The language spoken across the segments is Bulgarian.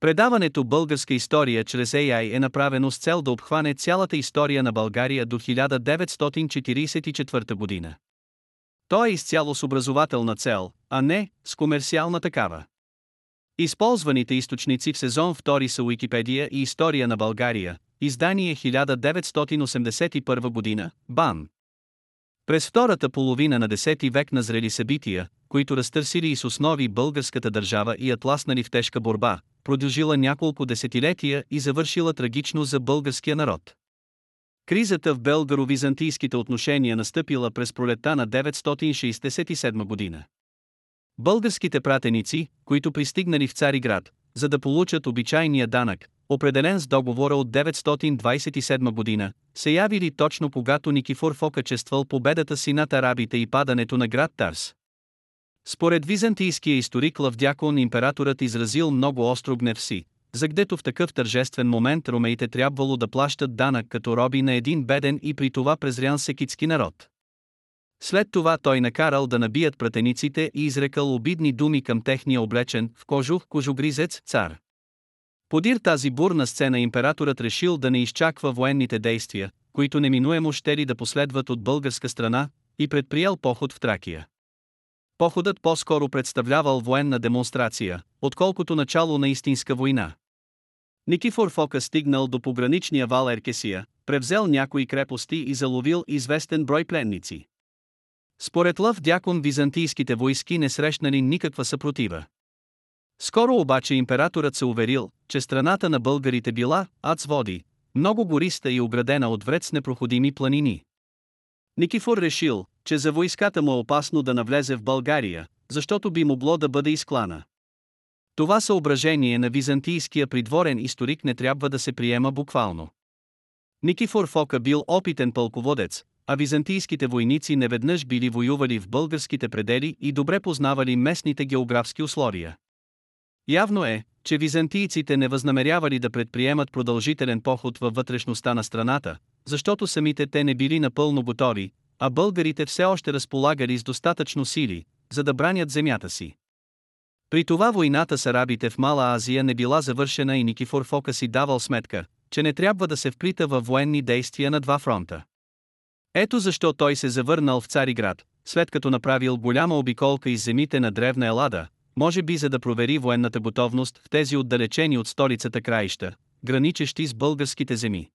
Предаването Българска история чрез AI е направено с цел да обхване цялата история на България до 1944 година. То е изцяло с образователна цел, а не с комерциална такава. Използваните източници в сезон 2 са Уикипедия и История на България, издание 1981 година, БАН. През втората половина на 10 век назрели събития, които разтърсили и с основи българската държава и атласнали в тежка борба, продължила няколко десетилетия и завършила трагично за българския народ. Кризата в българо-византийските отношения настъпила през пролета на 967 година. Българските пратеници, които пристигнали в Цариград, за да получат обичайния данък, определен с договора от 927 година, се явили точно когато Никифор Фока чествал победата си над арабите и падането на град Тарс. Според византийския историк Лавдякон императорът изразил много остро гнев си, загдето в такъв тържествен момент ромеите трябвало да плащат данък като роби на един беден и при това презрян секитски народ. След това той накарал да набият пратениците и изрекал обидни думи към техния облечен в кожух кожугризец цар. Подир тази бурна сцена императорът решил да не изчаква военните действия, които неминуемо щели да последват от българска страна, и предприял поход в Тракия. Походът по-скоро представлявал военна демонстрация, отколкото начало на истинска война. Никифор Фока стигнал до пограничния вал Еркесия, превзел някои крепости и заловил известен брой пленници. Според Лъв Дякон византийските войски не срещнали никаква съпротива. Скоро обаче императорът се уверил, че страната на българите била ад води, много гориста и оградена от вред непроходими планини. Никифор решил, че за войската му е опасно да навлезе в България, защото би могло да бъде изклана. Това съображение на византийския придворен историк не трябва да се приема буквално. Никифор Фока бил опитен пълководец, а византийските войници неведнъж били воювали в българските предели и добре познавали местните географски условия. Явно е, че византийците не възнамерявали да предприемат продължителен поход във вътрешността на страната, защото самите те не били напълно готови, а българите все още разполагали с достатъчно сили, за да бранят земята си. При това войната с арабите в Мала Азия не била завършена и Никифор Фока си давал сметка, че не трябва да се вплита във военни действия на два фронта. Ето защо той се завърнал в Цариград, след като направил голяма обиколка из земите на древна Елада, може би за да провери военната готовност в тези отдалечени от столицата краища, граничещи с българските земи.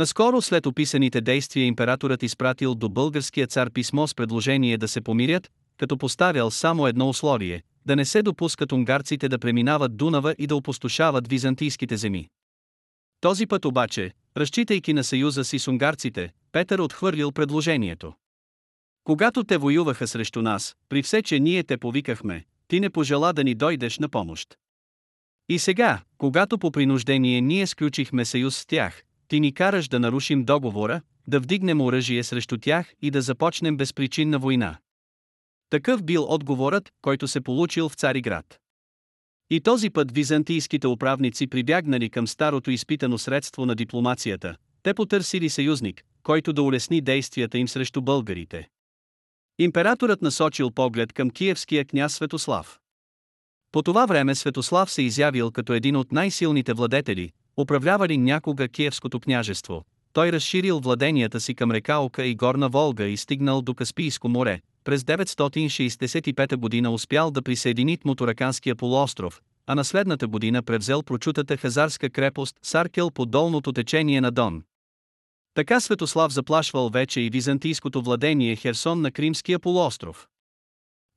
Наскоро след описаните действия императорът изпратил до българския цар писмо с предложение да се помирят, като поставял само едно условие – да не се допускат унгарците да преминават Дунава и да опустошават византийските земи. Този път обаче, разчитайки на съюза си с унгарците, Петър отхвърлил предложението. Когато те воюваха срещу нас, при все, че ние те повикахме, ти не пожела да ни дойдеш на помощ. И сега, когато по принуждение ние сключихме съюз с тях, ти ни караш да нарушим договора, да вдигнем оръжие срещу тях и да започнем безпричинна война. Такъв бил отговорът, който се получил в Цариград. И този път византийските управници прибягнали към старото изпитано средство на дипломацията, те потърсили съюзник, който да улесни действията им срещу българите. Императорът насочил поглед към киевския княз Светослав. По това време Светослав се изявил като един от най-силните владетели, управлявали някога Киевското княжество. Той разширил владенията си към река Ока и Горна Волга и стигнал до Каспийско море. През 965 година успял да присъедини Мутураканския полуостров, а на следната година превзел прочутата хазарска крепост Саркел по долното течение на Дон. Така Светослав заплашвал вече и византийското владение Херсон на Кримския полуостров.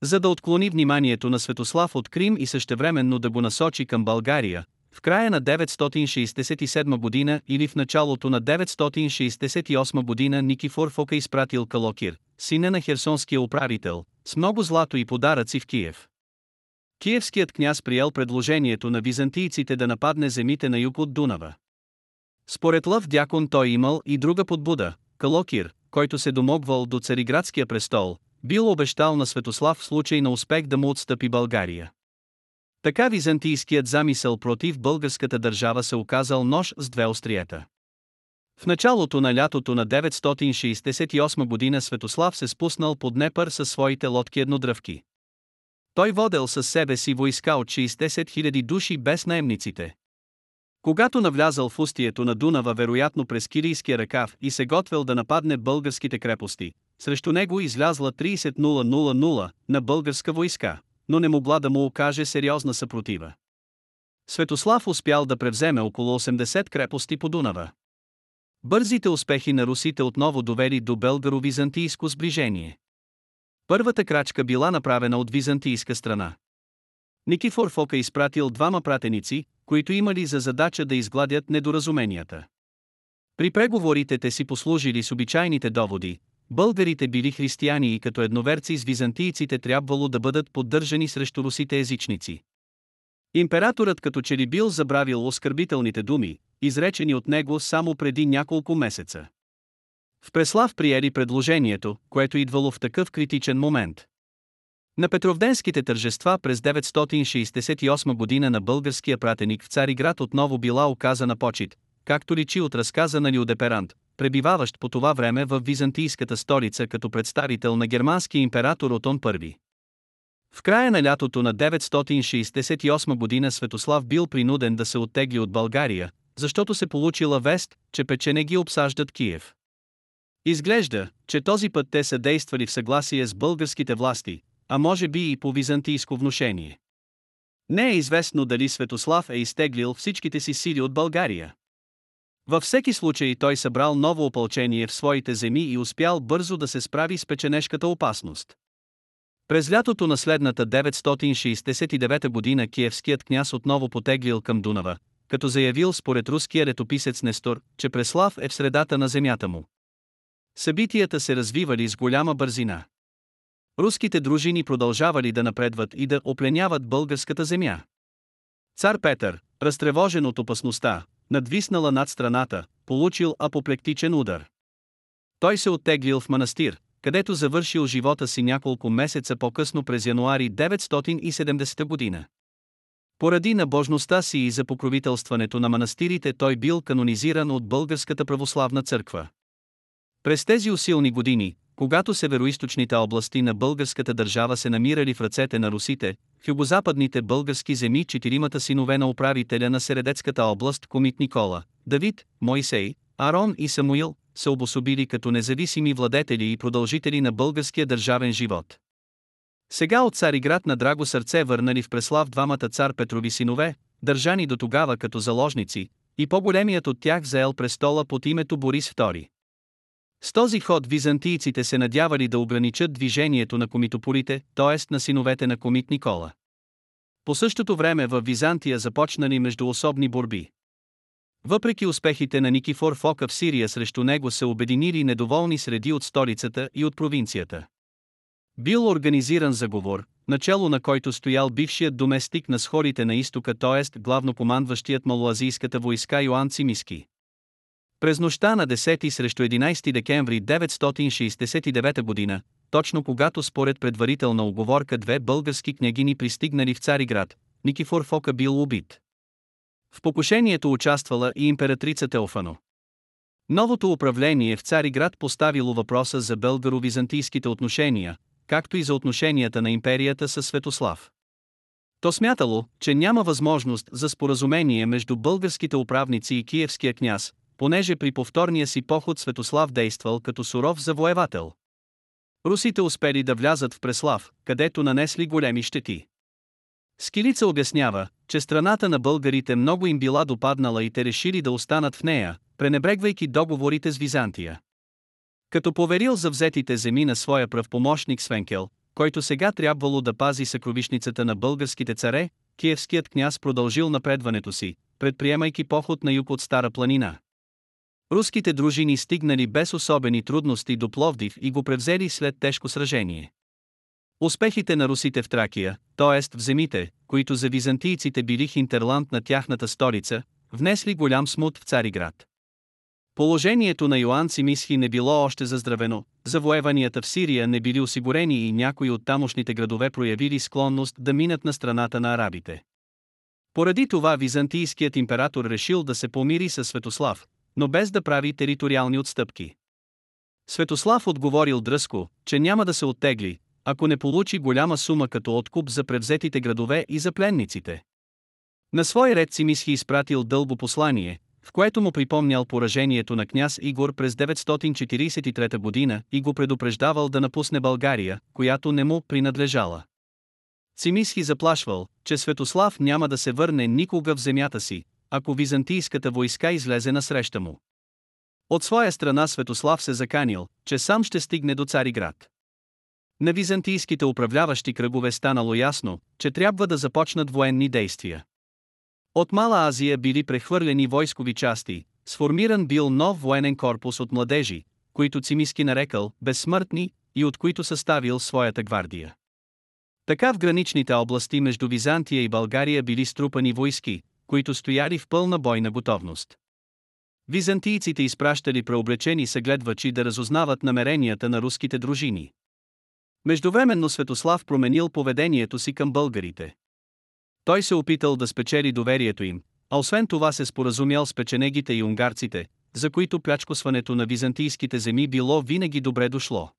За да отклони вниманието на Светослав от Крим и същевременно да го насочи към България, в края на 967 година или в началото на 968 година Никифор Фока изпратил Калокир, сина на херсонския управител, с много злато и подаръци в Киев. Киевският княз приел предложението на византийците да нападне земите на юг от Дунава. Според Лъв Дякон той имал и друга подбуда, Калокир, който се домогвал до цариградския престол, бил обещал на Светослав в случай на успех да му отстъпи България. Така византийският замисъл против българската държава се оказал нож с две остриета. В началото на лятото на 968 година Светослав се спуснал под Днепър със своите лодки еднодръвки. Той водел със себе си войска от 60 000 души без наемниците. Когато навлязал в устието на Дунава вероятно през Кирийския ръкав и се готвел да нападне българските крепости, срещу него излязла 30 000 на българска войска, но не могла да му окаже сериозна съпротива. Светослав успял да превземе около 80 крепости по Дунава. Бързите успехи на русите отново довели до белгаро-византийско сближение. Първата крачка била направена от византийска страна. Никифор Фока изпратил двама пратеници, които имали за задача да изгладят недоразуменията. При преговорите те си послужили с обичайните доводи, българите били християни и като едноверци с византийците трябвало да бъдат поддържани срещу русите езичници. Императорът като че ли бил забравил оскърбителните думи, изречени от него само преди няколко месеца. В Преслав приели предложението, което идвало в такъв критичен момент. На Петровденските тържества през 968 година на българския пратеник в Цариград отново била оказана почет, както личи от разказа на Лиудеперант, пребиваващ по това време в византийската столица като представител на германския император Отон I. В края на лятото на 968 година Светослав бил принуден да се оттегли от България, защото се получила вест, че печене ги обсаждат Киев. Изглежда, че този път те са действали в съгласие с българските власти, а може би и по византийско внушение. Не е известно дали Светослав е изтеглил всичките си сили от България. Във всеки случай той събрал ново опълчение в своите земи и успял бързо да се справи с печенешката опасност. През лятото на следната 969 година киевският княз отново потеглил към Дунава, като заявил според руския летописец Нестор, че Преслав е в средата на земята му. Събитията се развивали с голяма бързина. Руските дружини продължавали да напредват и да опленяват българската земя. Цар Петър, разтревожен от опасността, надвиснала над страната, получил апоплектичен удар. Той се оттеглил в манастир, където завършил живота си няколко месеца по-късно през януари 970 година. Поради набожността си и за покровителстването на манастирите той бил канонизиран от Българската православна църква. През тези усилни години, когато североисточните области на българската държава се намирали в ръцете на русите, югозападните български земи четиримата синове на управителя на Середецката област Комит Никола, Давид, Мойсей, Арон и Самуил, се обособили като независими владетели и продължители на българския държавен живот. Сега от Цариград на драго сърце върнали в Преслав двамата цар Петрови синове, държани до тогава като заложници, и по-големият от тях заел престола под името Борис II. С този ход византийците се надявали да ограничат движението на комитополите, т.е. на синовете на комит Никола. По същото време в Византия започнали междуособни борби. Въпреки успехите на Никифор Фока в Сирия срещу него се обединили недоволни среди от столицата и от провинцията. Бил организиран заговор, начало на който стоял бившият доместик на сходите на изтока, т.е. главнокомандващият малоазийската войска Йоан Цимиски. През нощта на 10 срещу 11 декември 969 година, точно когато според предварителна оговорка две български княгини пристигнали в Цариград, Никифор Фока бил убит. В покушението участвала и императрица Теофано. Новото управление в Цариград поставило въпроса за българо-византийските отношения, както и за отношенията на империята с Светослав. То смятало, че няма възможност за споразумение между българските управници и киевския княз, понеже при повторния си поход Светослав действал като суров завоевател. Русите успели да влязат в Преслав, където нанесли големи щети. Скилица обяснява, че страната на българите много им била допаднала и те решили да останат в нея, пренебрегвайки договорите с Византия. Като поверил за взетите земи на своя правпомощник Свенкел, който сега трябвало да пази съкровишницата на българските царе, киевският княз продължил напредването си, предприемайки поход на юг от Стара планина. Руските дружини стигнали без особени трудности до Пловдив и го превзели след тежко сражение. Успехите на русите в Тракия, т.е. в земите, които за византийците били хинтерланд на тяхната столица, внесли голям смут в Цариград. Положението на Йоан Симисхи не било още заздравено, завоеванията в Сирия не били осигурени и някои от тамошните градове проявили склонност да минат на страната на арабите. Поради това византийският император решил да се помири с Светослав, но без да прави териториални отстъпки. Светослав отговорил дръско, че няма да се оттегли, ако не получи голяма сума като откуп за превзетите градове и за пленниците. На свой ред Симисхи изпратил дълго послание, в което му припомнял поражението на княз Игор през 943 година и го предупреждавал да напусне България, която не му принадлежала. Симисхи заплашвал, че Светослав няма да се върне никога в земята си, ако византийската войска излезе насреща му. От своя страна Светослав се заканил, че сам ще стигне до Цариград. На византийските управляващи кръгове станало ясно, че трябва да започнат военни действия. От Мала Азия били прехвърлени войскови части, сформиран бил нов военен корпус от младежи, които Цимиски нарекал безсмъртни и от които съставил своята гвардия. Така в граничните области между Византия и България били струпани войски, които стояли в пълна бойна готовност. Византийците изпращали преоблечени съгледвачи да разузнават намеренията на руските дружини. Междувременно Светослав променил поведението си към българите. Той се опитал да спечели доверието им, а освен това се споразумял с печенегите и унгарците, за които плячкосването на византийските земи било винаги добре дошло.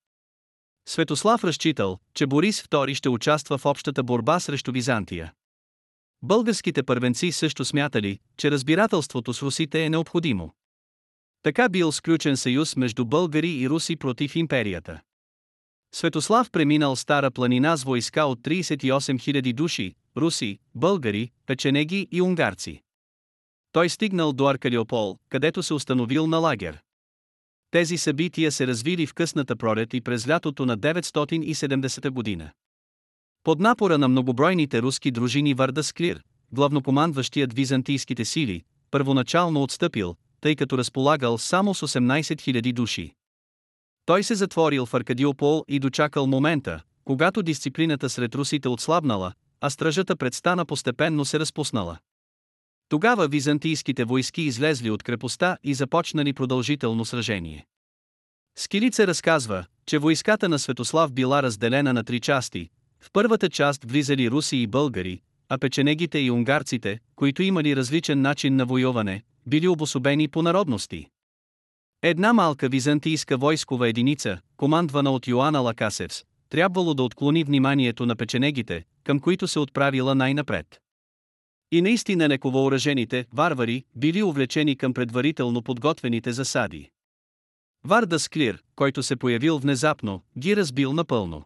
Светослав разчитал, че Борис II ще участва в общата борба срещу Византия. Българските първенци също смятали, че разбирателството с русите е необходимо. Така бил сключен съюз между българи и руси против империята. Светослав преминал Стара планина с войска от 38 000 души, руси, българи, печенеги и унгарци. Той стигнал до Аркалиопол, където се установил на лагер. Тези събития се развили в късната пролет и през лятото на 970 година. Под напора на многобройните руски дружини Варда Склир, главнокомандващият византийските сили, първоначално отстъпил, тъй като разполагал само с 18 000 души. Той се затворил в Аркадиопол и дочакал момента, когато дисциплината сред русите отслабнала, а стражата предстана постепенно се разпуснала. Тогава византийските войски излезли от крепостта и започнали продължително сражение. Скилица разказва, че войската на Светослав била разделена на три части. В първата част влизали руси и българи, а печенегите и унгарците, които имали различен начин на воюване, били обособени по народности. Една малка византийска войскова единица, командвана от Йоанна Лакасевс, трябвало да отклони вниманието на печенегите, към които се отправила най-напред. И наистина нековооръжените варвари били увлечени към предварително подготвените засади. Варда Склир, който се появил внезапно, ги разбил напълно.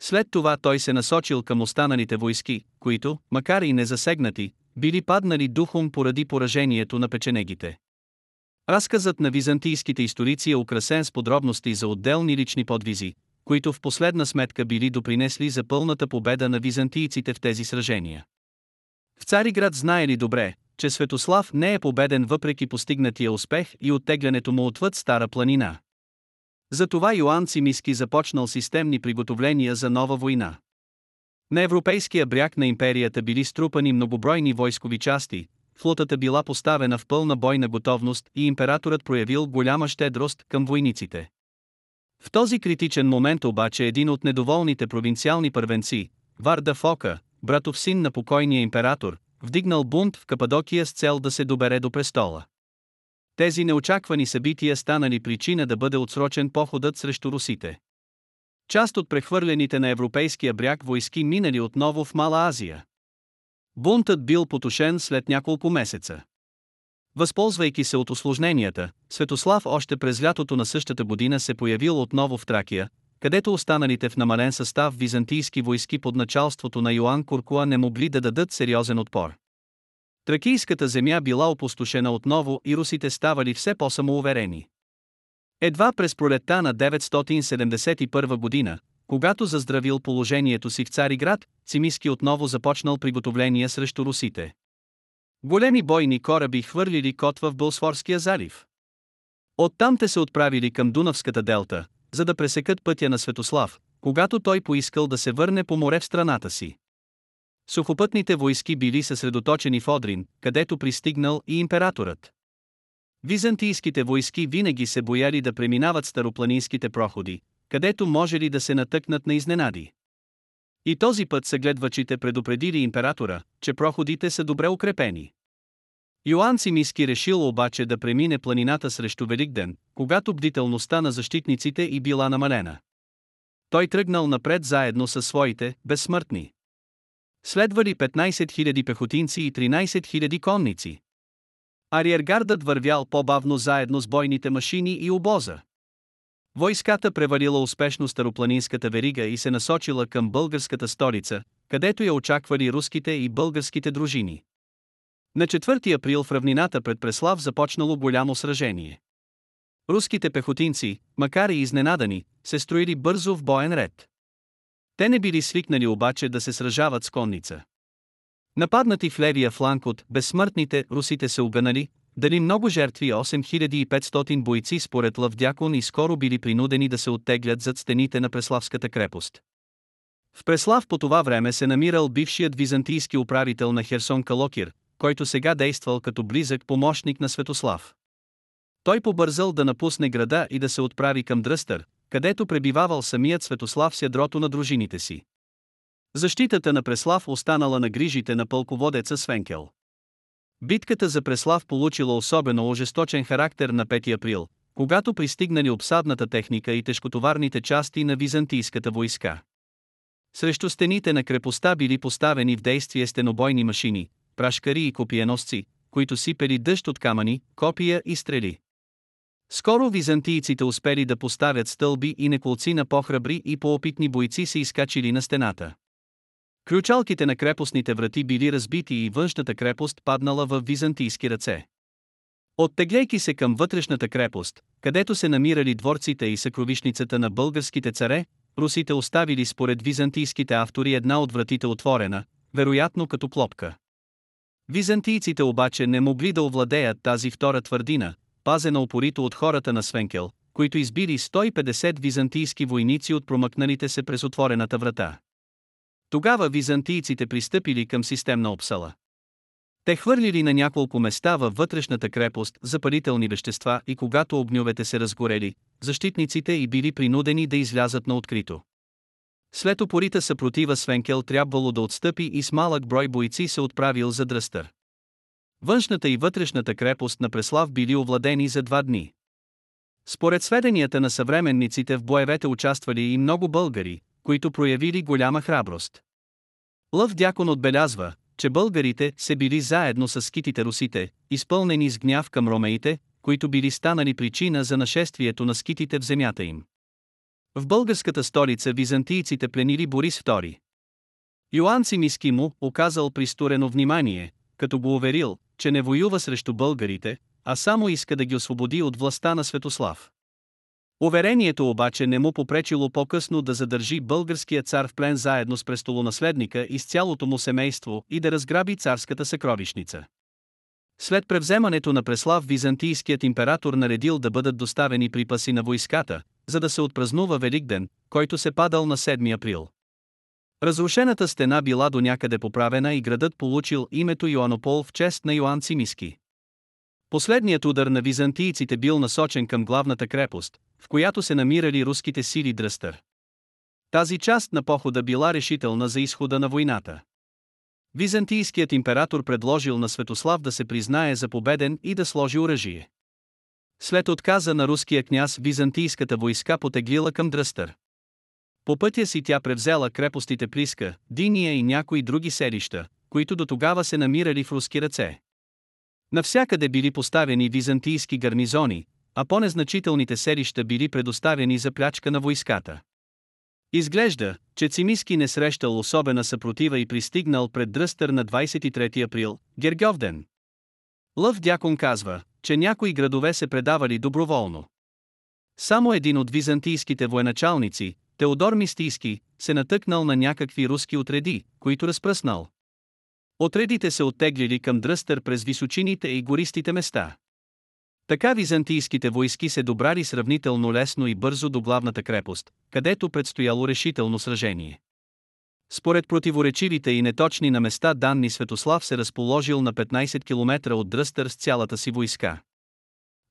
След това той се насочил към останалите войски, които, макар и незасегнати, били паднали духом поради поражението на печенегите. Разказът на византийските историци е украсен с подробности за отделни лични подвизи, които в последна сметка били допринесли за пълната победа на византийците в тези сражения. В Цариград знаели добре, че Светослав не е победен въпреки постигнатия успех и оттеглянето му отвъд Стара планина. Затова Йоанн Цимиски започнал системни приготовления за нова война. На европейския бряг на империята били струпани многобройни войскови части, флотата била поставена в пълна бойна готовност и императорът проявил голяма щедрост към войниците. В този критичен момент обаче един от недоволните провинциални първенци, Варда Фока, братов син на покойния император, вдигнал бунт в Кападокия с цел да се добере до престола. Тези неочаквани събития станали причина да бъде отсрочен походът срещу русите. Част от прехвърлените на европейския бряг войски минали отново в Мала Азия. Бунтът бил потушен след няколко месеца. Възползвайки се от осложненията, Светослав още през лятото на същата година се появил отново в Тракия, където останалите в намален състав византийски войски под началството на Йоанн Куркуа не могли да дадат сериозен отпор. Тракийската земя била опустошена отново и русите ставали все по-самоуверени. Едва през пролетта на 971 година, когато заздравил положението си в Цариград, Цимиски отново започнал приготовления срещу русите. Големи бойни кораби хвърлили котва в Бълсфорския залив. Оттам те се отправили към Дунавската делта, за да пресекат пътя на Светослав, когато той поискал да се върне по море в страната си. Сухопътните войски били съсредоточени в Одрин, където пристигнал и императорът. Византийските войски винаги се бояли да преминават старопланинските проходи, където може ли да се натъкнат на изненади. И този път съгледвачите предупредили императора, че проходите са добре укрепени. Йоан Симиски решил обаче да премине планината срещу Великден, когато бдителността на защитниците и била намалена. той тръгнал напред заедно със своите безсмъртни. Следвали 15 000 пехотинци и 13 000 конници. Ариергардът вървял по-бавно заедно с бойните машини и обоза. Войската превалила успешно старопланинската верига и се насочила към българската столица, където я очаквали руските и българските дружини. На 4 април в равнината пред Преслав започнало голямо сражение. Руските пехотинци, макар и изненадани, се строили бързо в боен ред. Те не били свикнали обаче да се сражават с конница. Нападнати в левия фланг от безсмъртните, русите се уганали, дали много жертви 8500 бойци според Лавдякон и скоро били принудени да се оттеглят зад стените на Преславската крепост. В Преслав по това време се намирал бившият византийски управител на Херсон Калокир, който сега действал като близък помощник на Светослав. Той побързал да напусне града и да се отправи към Дръстър, където пребивавал самият Светослав с ядрото на дружините си. Защитата на Преслав останала на грижите на пълководеца Свенкел. Битката за Преслав получила особено ожесточен характер на 5 април, когато пристигнали обсадната техника и тежкотоварните части на византийската войска. Срещу стените на крепостта били поставени в действие стенобойни машини, прашкари и копиеносци, които сипели дъжд от камъни, копия и стрели. Скоро византийците успели да поставят стълби и неколци на по-храбри и по-опитни бойци се изкачили на стената. Ключалките на крепостните врати били разбити и външната крепост паднала в византийски ръце. Оттегляйки се към вътрешната крепост, където се намирали дворците и съкровишницата на българските царе, русите оставили според византийските автори една от вратите отворена, вероятно като клопка. Византийците обаче не могли да овладеят тази втора твърдина, пазена опорито от хората на Свенкел, които избили 150 византийски войници от промъкналите се през отворената врата. Тогава византийците пристъпили към системна обсала. Те хвърлили на няколко места във вътрешната крепост запалителни вещества и когато огньовете се разгорели, защитниците и били принудени да излязат на открито. След опорита съпротива Свенкел трябвало да отстъпи и с малък брой бойци се отправил за Дръстър. Външната и вътрешната крепост на Преслав били овладени за два дни. Според сведенията на съвременниците в боевете участвали и много българи, които проявили голяма храброст. Лъв Дякон отбелязва, че българите се били заедно с скитите русите, изпълнени с гняв към ромеите, които били станали причина за нашествието на скитите в земята им. В българската столица византийците пленили Борис II. Йоан Симиски му оказал присторено внимание, като го уверил, че не воюва срещу българите, а само иска да ги освободи от властта на Светослав. Уверението обаче не му попречило по-късно да задържи българския цар в плен заедно с престолонаследника и с цялото му семейство и да разграби царската съкровищница. След превземането на Преслав византийският император наредил да бъдат доставени припаси на войската, за да се отпразнува Великден, който се падал на 7 април. Разрушената стена била до някъде поправена и градът получил името Йоанопол в чест на Йоан Цимиски. Последният удар на византийците бил насочен към главната крепост, в която се намирали руските сили Дръстър. Тази част на похода била решителна за изхода на войната. Византийският император предложил на Светослав да се признае за победен и да сложи оръжие. След отказа на руския княз византийската войска потеглила към Дръстър. По пътя си тя превзела крепостите Плиска, Диния и някои други селища, които до тогава се намирали в руски ръце. Навсякъде били поставени византийски гарнизони, а по-незначителните селища били предоставени за плячка на войската. Изглежда, че Цимиски не срещал особена съпротива и пристигнал пред Дръстър на 23 април, Гергьовден. Лъв Дякон казва, че някои градове се предавали доброволно. Само един от византийските военачалници, Теодор Мистийски, се натъкнал на някакви руски отреди, които разпръснал. Отредите се оттеглили към Дръстър през височините и гористите места. Така византийските войски се добрали сравнително лесно и бързо до главната крепост, където предстояло решително сражение. Според противоречивите и неточни на места данни Светослав се разположил на 15 км от Дръстър с цялата си войска.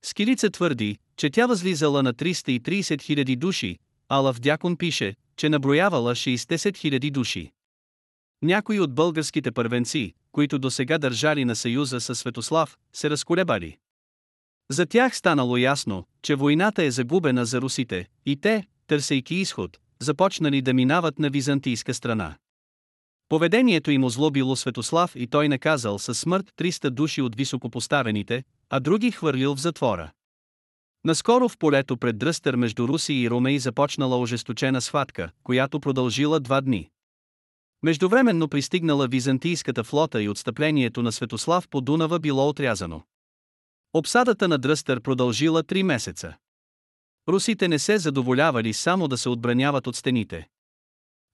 Скилица твърди, че тя възлизала на 330 000 души, а Лав Дякон пише, че наброявала 60 000 души. Някои от българските първенци, които досега държали на съюза с Светослав, се разколебали. За тях станало ясно, че войната е загубена за русите, и те, търсейки изход, започнали да минават на византийска страна. Поведението им озлобило Светослав и той наказал със смърт 300 души от високопоставените, а други хвърлил в затвора. Наскоро в полето пред Дръстър между Руси и Ромей започнала ожесточена схватка, която продължила два дни. Междувременно пристигнала византийската флота и отстъплението на Светослав по Дунава било отрязано. Обсадата на Дръстър продължила три месеца. Русите не се задоволявали само да се отбраняват от стените.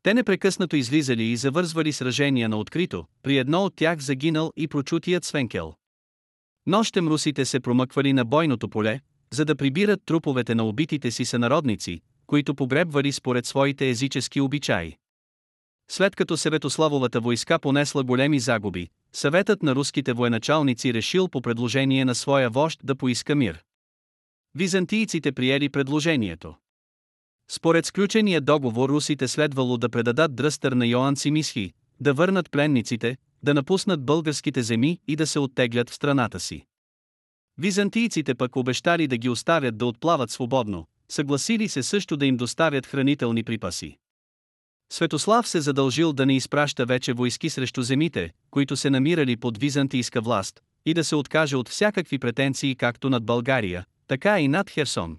Те непрекъснато излизали и завързвали сражения на открито, при едно от тях загинал и прочутият Свенкел. Нощем русите се промъквали на бойното поле, за да прибират труповете на убитите си сънародници, които погребвали според своите езически обичаи. След като Севетославовата войска понесла големи загуби, съветът на руските военачалници решил по предложение на своя вожд да поиска мир. Византийците приели предложението. Според сключения договор русите следвало да предадат дръстър на Йоан Симисхи, да върнат пленниците, да напуснат българските земи и да се оттеглят в страната си. Византийците пък обещали да ги оставят да отплават свободно, съгласили се също да им доставят хранителни припаси. Светослав се задължил да не изпраща вече войски срещу земите, които се намирали под византийска власт, и да се откаже от всякакви претенции както над България, така и над Херсон.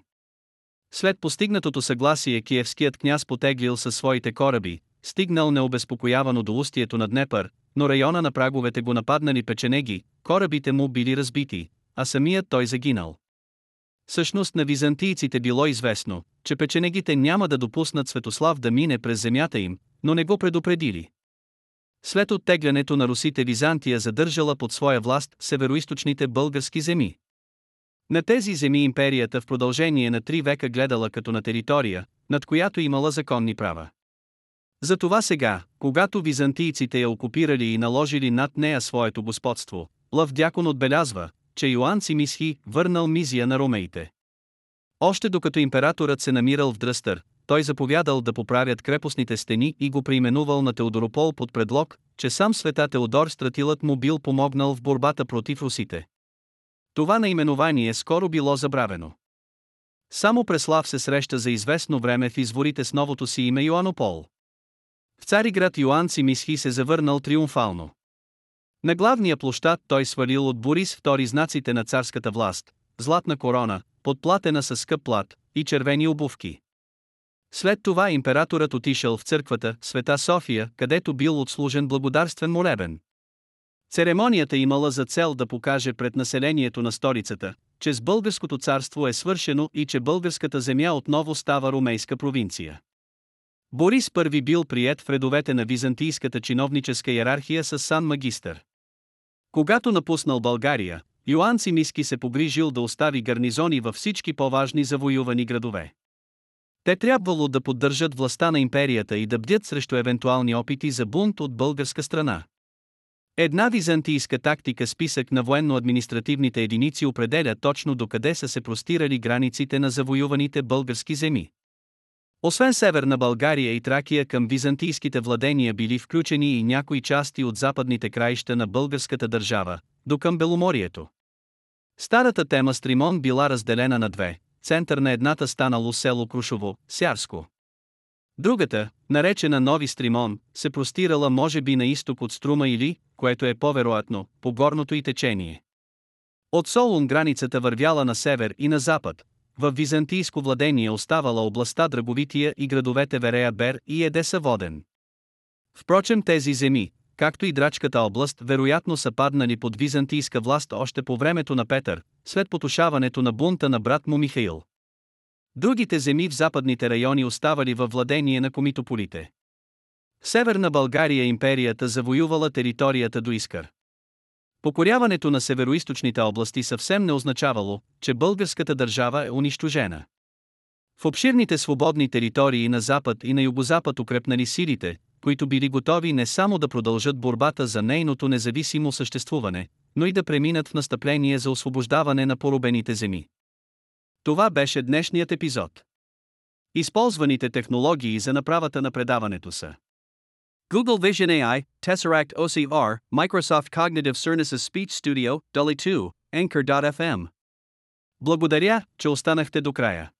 След постигнатото съгласие киевският княз потеглил със своите кораби, стигнал необезпокоявано до устието на Днепър, но района на праговете го нападнали печенеги, корабите му били разбити, а самият той загинал. Същност на византийците било известно, че печенегите няма да допуснат Светослав да мине през земята им, но не го предупредили. След оттеглянето на русите Византия задържала под своя власт североисточните български земи. На тези земи империята в продължение на три века гледала като на територия, над която имала законни права. Затова сега, когато византийците я окупирали и наложили над нея своето господство, Лъв Дякон отбелязва, че Йоан Симисхи върнал мизия на ромеите. Още докато императорът се намирал в Дръстър, той заповядал да поправят крепостните стени и го преименувал на Теодоропол под предлог, че сам света Теодор Стратилът му бил помогнал в борбата против русите. Това наименование скоро било забравено. Само Преслав се среща за известно време в изворите с новото си име Йоанопол. В Цариград Йоан Симисхи се завърнал триумфално. На главния площад той свалил от Борис II знаците на царската власт, златна корона, подплатена с скъп плат и червени обувки. След това императорът отишъл в църквата Света София, където бил отслужен благодарствен молебен. Церемонията имала за цел да покаже пред населението на столицата, че с българското царство е свършено и че българската земя отново става румейска провинция. Борис I бил прият в редовете на византийската чиновническа иерархия с сан магистър. Когато напуснал България, Йоан Симиски се погрижил да остави гарнизони във всички по-важни завоювани градове. Те трябвало да поддържат властта на империята и да бдят срещу евентуални опити за бунт от българска страна. Една византийска тактика списък на военно-административните единици определя точно докъде са се простирали границите на завоюваните български земи. Освен северна България и Тракия към византийските владения били включени и някои части от западните краища на българската държава, до към Беломорието. Старата тема Стримон била разделена на две, център на едната станало село Крушово, Сярско. Другата, наречена Нови Стримон, се простирала може би на изток от Струма или, което е по-вероятно, по горното и течение. От Солун границата вървяла на север и на запад, в византийско владение оставала областта Драговития и градовете Верея Бер и Едеса Воден. Впрочем тези земи, както и Драчката област, вероятно са паднали под византийска власт още по времето на Петър, след потушаването на бунта на брат му Михаил. Другите земи в западните райони оставали във владение на комитополите. Северна България империята завоювала територията до Искър. Покоряването на североисточните области съвсем не означавало, че българската държава е унищожена. В обширните свободни територии на запад и на югозапад укрепнали силите, които били готови не само да продължат борбата за нейното независимо съществуване, но и да преминат в настъпление за освобождаване на поробените земи. Това беше днешният епизод. Използваните технологии за направата на предаването са Google Vision AI, Tesseract OCR, Microsoft Cognitive Services Speech Studio, Dolly 2, Anchor.fm. Благодаря, че останахте до края.